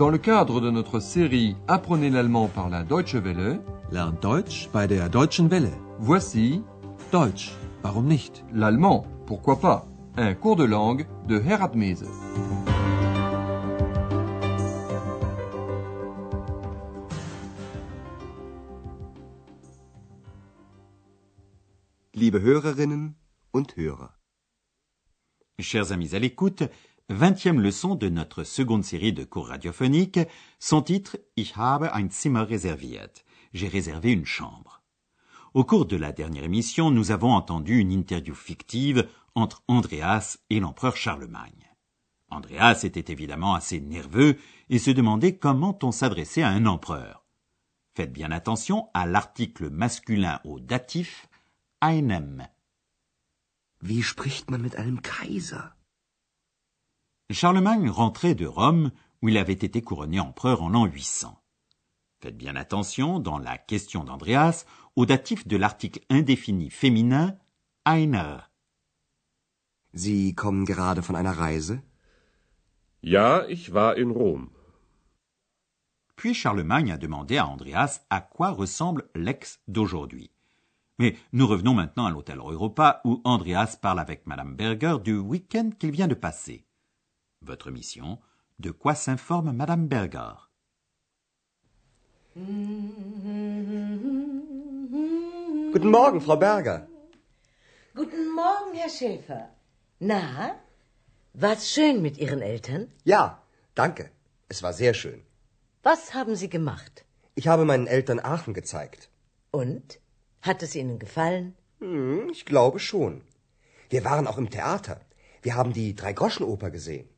Dans le cadre de notre série Apprenez l'allemand par la Deutsche Welle, Lernt Deutsch bei der Deutschen Welle. voici Deutsch, warum nicht? l'allemand, pourquoi pas, un cours de langue de Herat Mese. Liebe Hörerinnen und Hörer. Chers amis à l'écoute, vingtième leçon de notre seconde série de cours radiophoniques, son titre Ich habe ein Zimmer reserviert. J'ai réservé une chambre. Au cours de la dernière émission, nous avons entendu une interview fictive entre Andreas et l'empereur Charlemagne. Andreas était évidemment assez nerveux et se demandait comment on s'adressait à un empereur. Faites bien attention à l'article masculin au datif einem. Wie spricht man mit einem Kaiser? Charlemagne rentrait de Rome, où il avait été couronné empereur en l'an 800. Faites bien attention, dans la question d'Andreas, au datif de l'article indéfini féminin einer. Sie kommen gerade von einer Reise? Ja, ich war in Rom. Puis Charlemagne a demandé à Andreas à quoi ressemble l'ex d'aujourd'hui. Mais nous revenons maintenant à l'hôtel Europa où Andreas parle avec Madame Berger du week-end qu'il vient de passer. Votre mission, de quoi s'informe Madame Berger Guten Morgen, Frau Berger. Guten Morgen, Herr Schäfer. Na, war's schön mit Ihren Eltern? Ja, danke. Es war sehr schön. Was haben Sie gemacht? Ich habe meinen Eltern Aachen gezeigt. Und? Hat es Ihnen gefallen? Hm, ich glaube schon. Wir waren auch im Theater. Wir haben die Dreigroschenoper gesehen.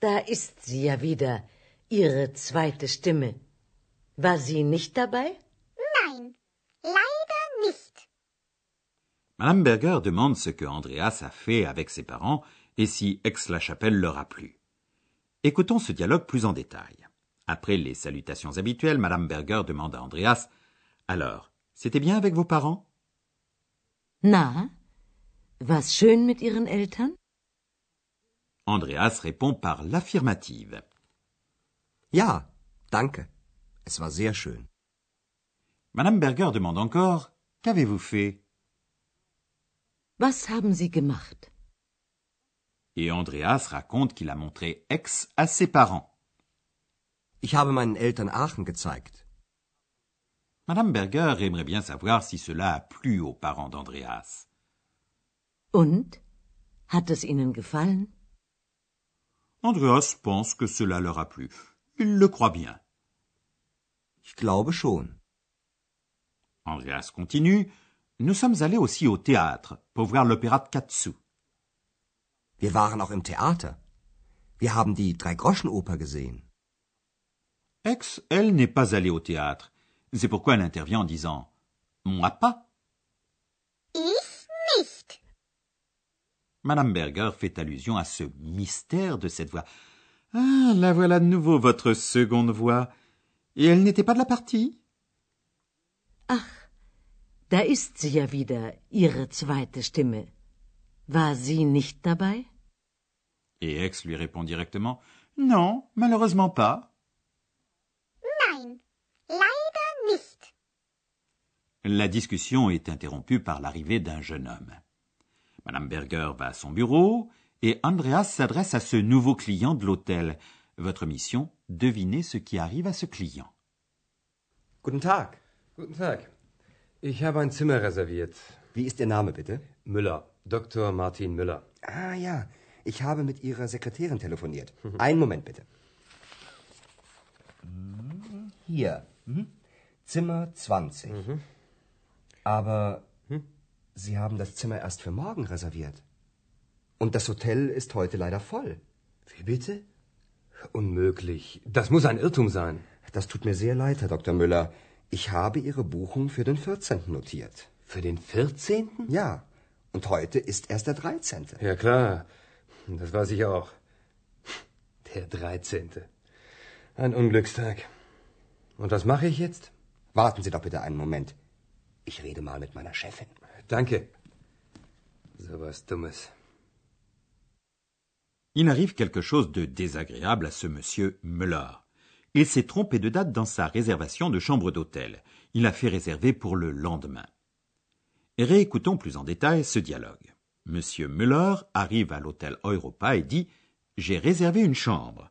Da ist sie ja wieder, Ihre zweite Stimme. War sie nicht dabei? Nein, leider nicht. Madame Berger demande ce que Andreas a fait avec ses parents et si Aix-la-Chapelle leur a plu. Écoutons ce dialogue plus en détail. Après les salutations habituelles, Madame Berger demande à Andreas Alors, c'était bien avec vos parents? Na, war's schön mit Ihren Eltern? Andreas répond par l'affirmative. Ja, danke. Es war sehr schön. Madame Berger demande encore Qu'avez-vous fait? Was haben Sie gemacht? Et Andreas raconte qu'il a montré Aix à ses parents. Ich habe meinen Eltern Aachen gezeigt. Madame Berger aimerait bien savoir si cela a plu aux parents d'Andreas. Und? Hat es Ihnen gefallen? Andreas pense que cela leur a plu. Il le croit bien. Ich glaube schon. Andreas continue. Nous sommes allés aussi au théâtre pour voir l'opéra de Katsu. Wir waren auch im Theater. Wir haben die Dreigroschenoper gesehen. Ex, elle, n'est pas allée au théâtre. C'est pourquoi elle intervient en disant Moi pas. Ich nicht. Madame Berger fait allusion à ce mystère de cette voix. Ah, la voilà de nouveau, votre seconde voix. Et elle n'était pas de la partie? Da ist sie ja wieder, Ihre zweite Stimme. War sie nicht dabei? Et Ex lui répond directement Non, malheureusement pas. Nein, leider nicht. La discussion est interrompue par l'arrivée d'un jeune homme. Madame Berger va à son bureau et Andreas s'adresse à ce nouveau client de l'hôtel. Votre mission, devinez ce qui arrive à ce client. Guten Tag. Guten Tag. Ich habe ein Zimmer reserviert. Wie ist Ihr Name bitte? Müller. Dr. Martin Müller. Ah ja, ich habe mit Ihrer Sekretärin telefoniert. Einen Moment bitte. Hier. Mhm. Zimmer 20. Aber Sie haben das Zimmer erst für morgen reserviert. Und das Hotel ist heute leider voll. Wie bitte? Unmöglich. Das muss ein Irrtum sein. Das tut mir sehr leid, Herr Dr. Müller. Ich habe Ihre Buchung für den 14. notiert. Für den 14.? Ja, und heute ist erst der 13. Ja, klar. Das weiß ich auch. Der 13. Ein Unglückstag. Und was mache ich jetzt? Warten Sie doch bitte einen Moment. Ich rede mal mit meiner Chefin. Danke. So was Dummes. Il arrive quelque chose de désagréable à ce monsieur Müller. Il s'est trompé de date dans sa réservation de chambre d'hôtel. Il a fait réserver pour le lendemain. Réécoutons plus en détail ce dialogue. Monsieur Müller arrive à l'hôtel Europa et dit J'ai réservé une chambre.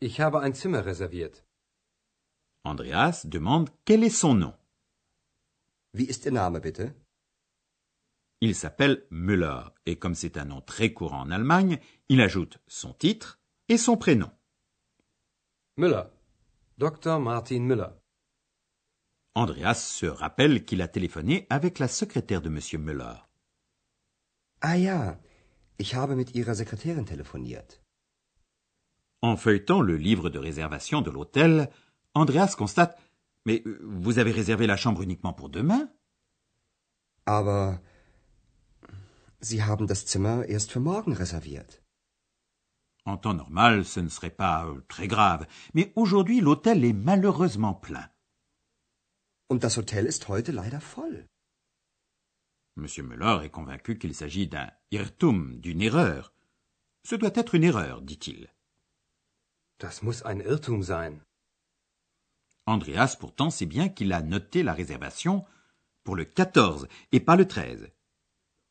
Ich habe ein Zimmer reserviert. Andreas demande quel est son nom? Wie ist Ihr Name, bitte? Il s'appelle Müller et comme c'est un nom très courant en Allemagne, il ajoute son titre et son prénom. Müller. Dr. Martin Müller. Andreas se rappelle qu'il a téléphoné avec la secrétaire de Monsieur Müller. Ah ja, ich habe mit Ihrer Sekretärin telefoniert. En feuilletant le livre de réservation de l'hôtel, Andreas constate Mais euh, vous avez réservé la chambre uniquement pour demain Aber Sie haben das Zimmer erst für morgen reserviert. En temps normal, ce ne serait pas euh, très grave, mais aujourd'hui l'hôtel est malheureusement plein. Und das Hotel ist heute leider voll. Monsieur Müller est convaincu qu'il s'agit d'un Irrtum, d'une erreur. Ce doit être une erreur, dit-il. Das muss ein Irrtum sein. Andreas pourtant sait bien qu'il a noté la réservation pour le 14 et pas le 13.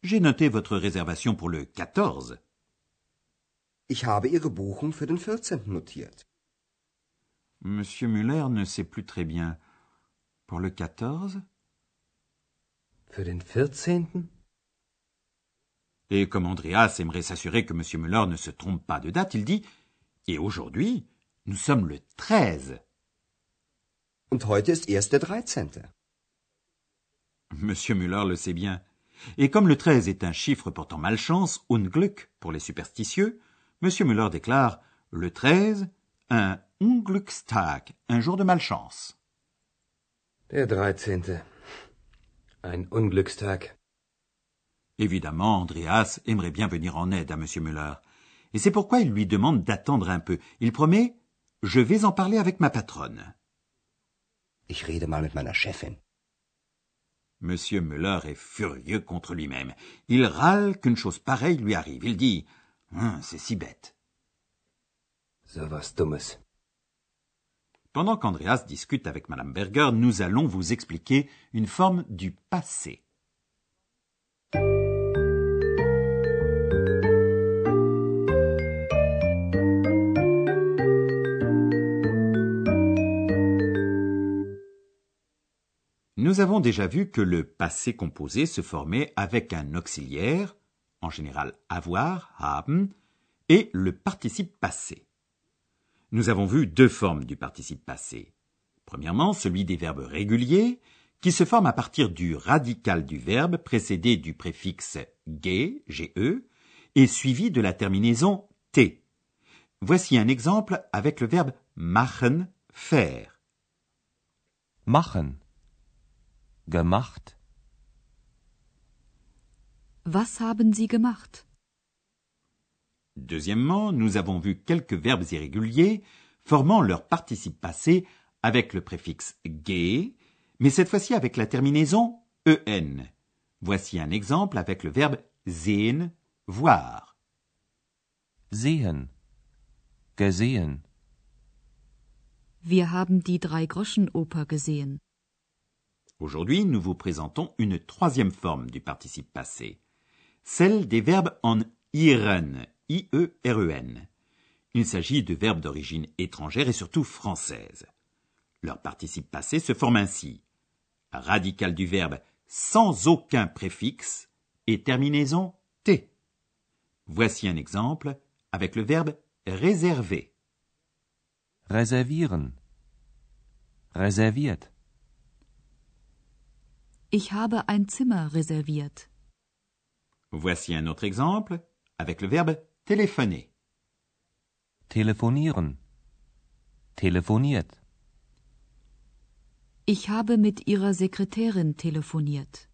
J'ai noté votre réservation pour le 14. Ich habe Ihre Buchung für den 14. notiert. Monsieur Müller ne sait plus très bien. Pour le 14 Für den 14. Et comme Andreas aimerait s'assurer que Monsieur Müller ne se trompe pas de date, il dit Et aujourd'hui, nous sommes le 13. Und heute ist erst der 13. Monsieur Müller le sait bien. Et comme le 13 est un chiffre portant malchance, Unglück pour les superstitieux, Monsieur Müller déclare le 13, un Unglückstag, un jour de malchance. Der 13. Ein Unglückstag. Évidemment, Andreas aimerait bien venir en aide à Monsieur Müller. Et c'est pourquoi il lui demande d'attendre un peu. Il promet Je vais en parler avec ma patronne. Ich rede mal mit meiner Chefin. Monsieur Müller est furieux contre lui-même. Il râle qu'une chose pareille lui arrive. Il dit Hum, C'est si bête. So was Dummes. Pendant qu'Andreas discute avec Madame Berger, nous allons vous expliquer une forme du passé. Nous avons déjà vu que le passé composé se formait avec un auxiliaire, en général avoir, haben, et le participe passé. Nous avons vu deux formes du participe passé. Premièrement, celui des verbes réguliers, qui se forme à partir du radical du verbe précédé du préfixe ge, ge, et suivi de la terminaison t. Voici un exemple avec le verbe machen, faire. Machen. Gemacht? Was haben Sie gemacht? Deuxièmement, nous avons vu quelques verbes irréguliers formant leur participe passé avec le préfixe ge, mais cette fois-ci avec la terminaison en. Voici un exemple avec le verbe sehen, voir. Sehen. Gesehen. Wir haben die Drei-Groschen-Oper gesehen. Aujourd'hui, nous vous présentons une troisième forme du participe passé, celle des verbes en iren, I-E-R-E-N. Il s'agit de verbes d'origine étrangère et surtout française. Leur participe passé se forme ainsi. Radical du verbe sans aucun préfixe et terminaison T. Voici un exemple avec le verbe réserver. Reservieren. Reserviert. Ich habe ein Zimmer reserviert. Voici un autre exemple avec le verbe téléphoner. Telefonieren. Telefoniert. Ich habe mit Ihrer Sekretärin telefoniert.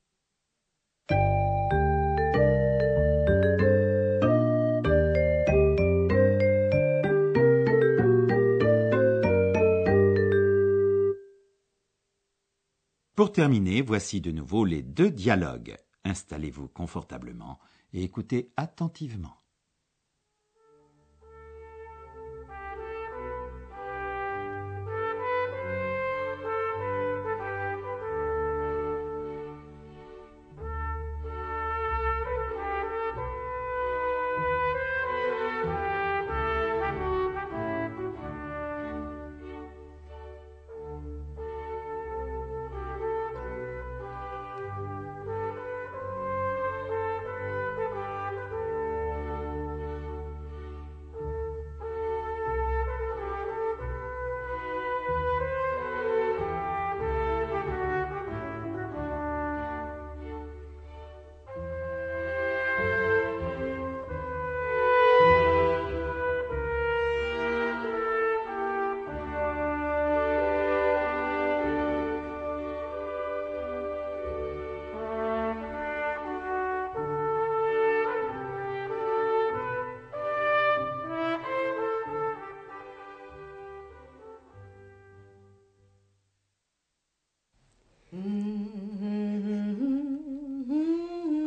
Pour terminer, voici de nouveau les deux dialogues. Installez-vous confortablement et écoutez attentivement.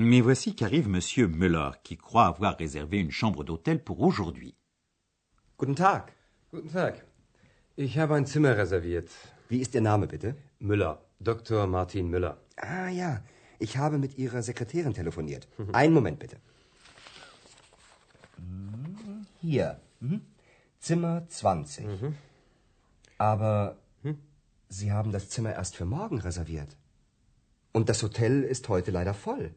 Mais voici qu'arrive Monsieur Müller, qui croit avoir réservé une chambre d'hôtel pour aujourd'hui. Guten Tag. Guten Tag. Ich habe ein Zimmer reserviert. Wie ist Ihr Name bitte? Müller. Dr. Martin Müller. Ah ja, ich habe mit Ihrer Sekretärin telefoniert. Einen Moment bitte. Hier. Mhm. Zimmer 20. Aber Sie haben das Zimmer erst für morgen reserviert. Und das Hotel ist heute leider voll.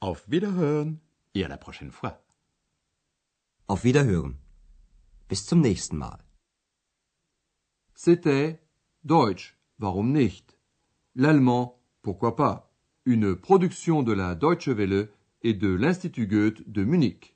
Auf Wiederhören et à la prochaine fois. Auf Wiederhören. Bis zum nächsten Mal. C'était Deutsch, warum nicht? L'allemand, pourquoi pas? Une production de la Deutsche Welle et de l'Institut Goethe de Munich.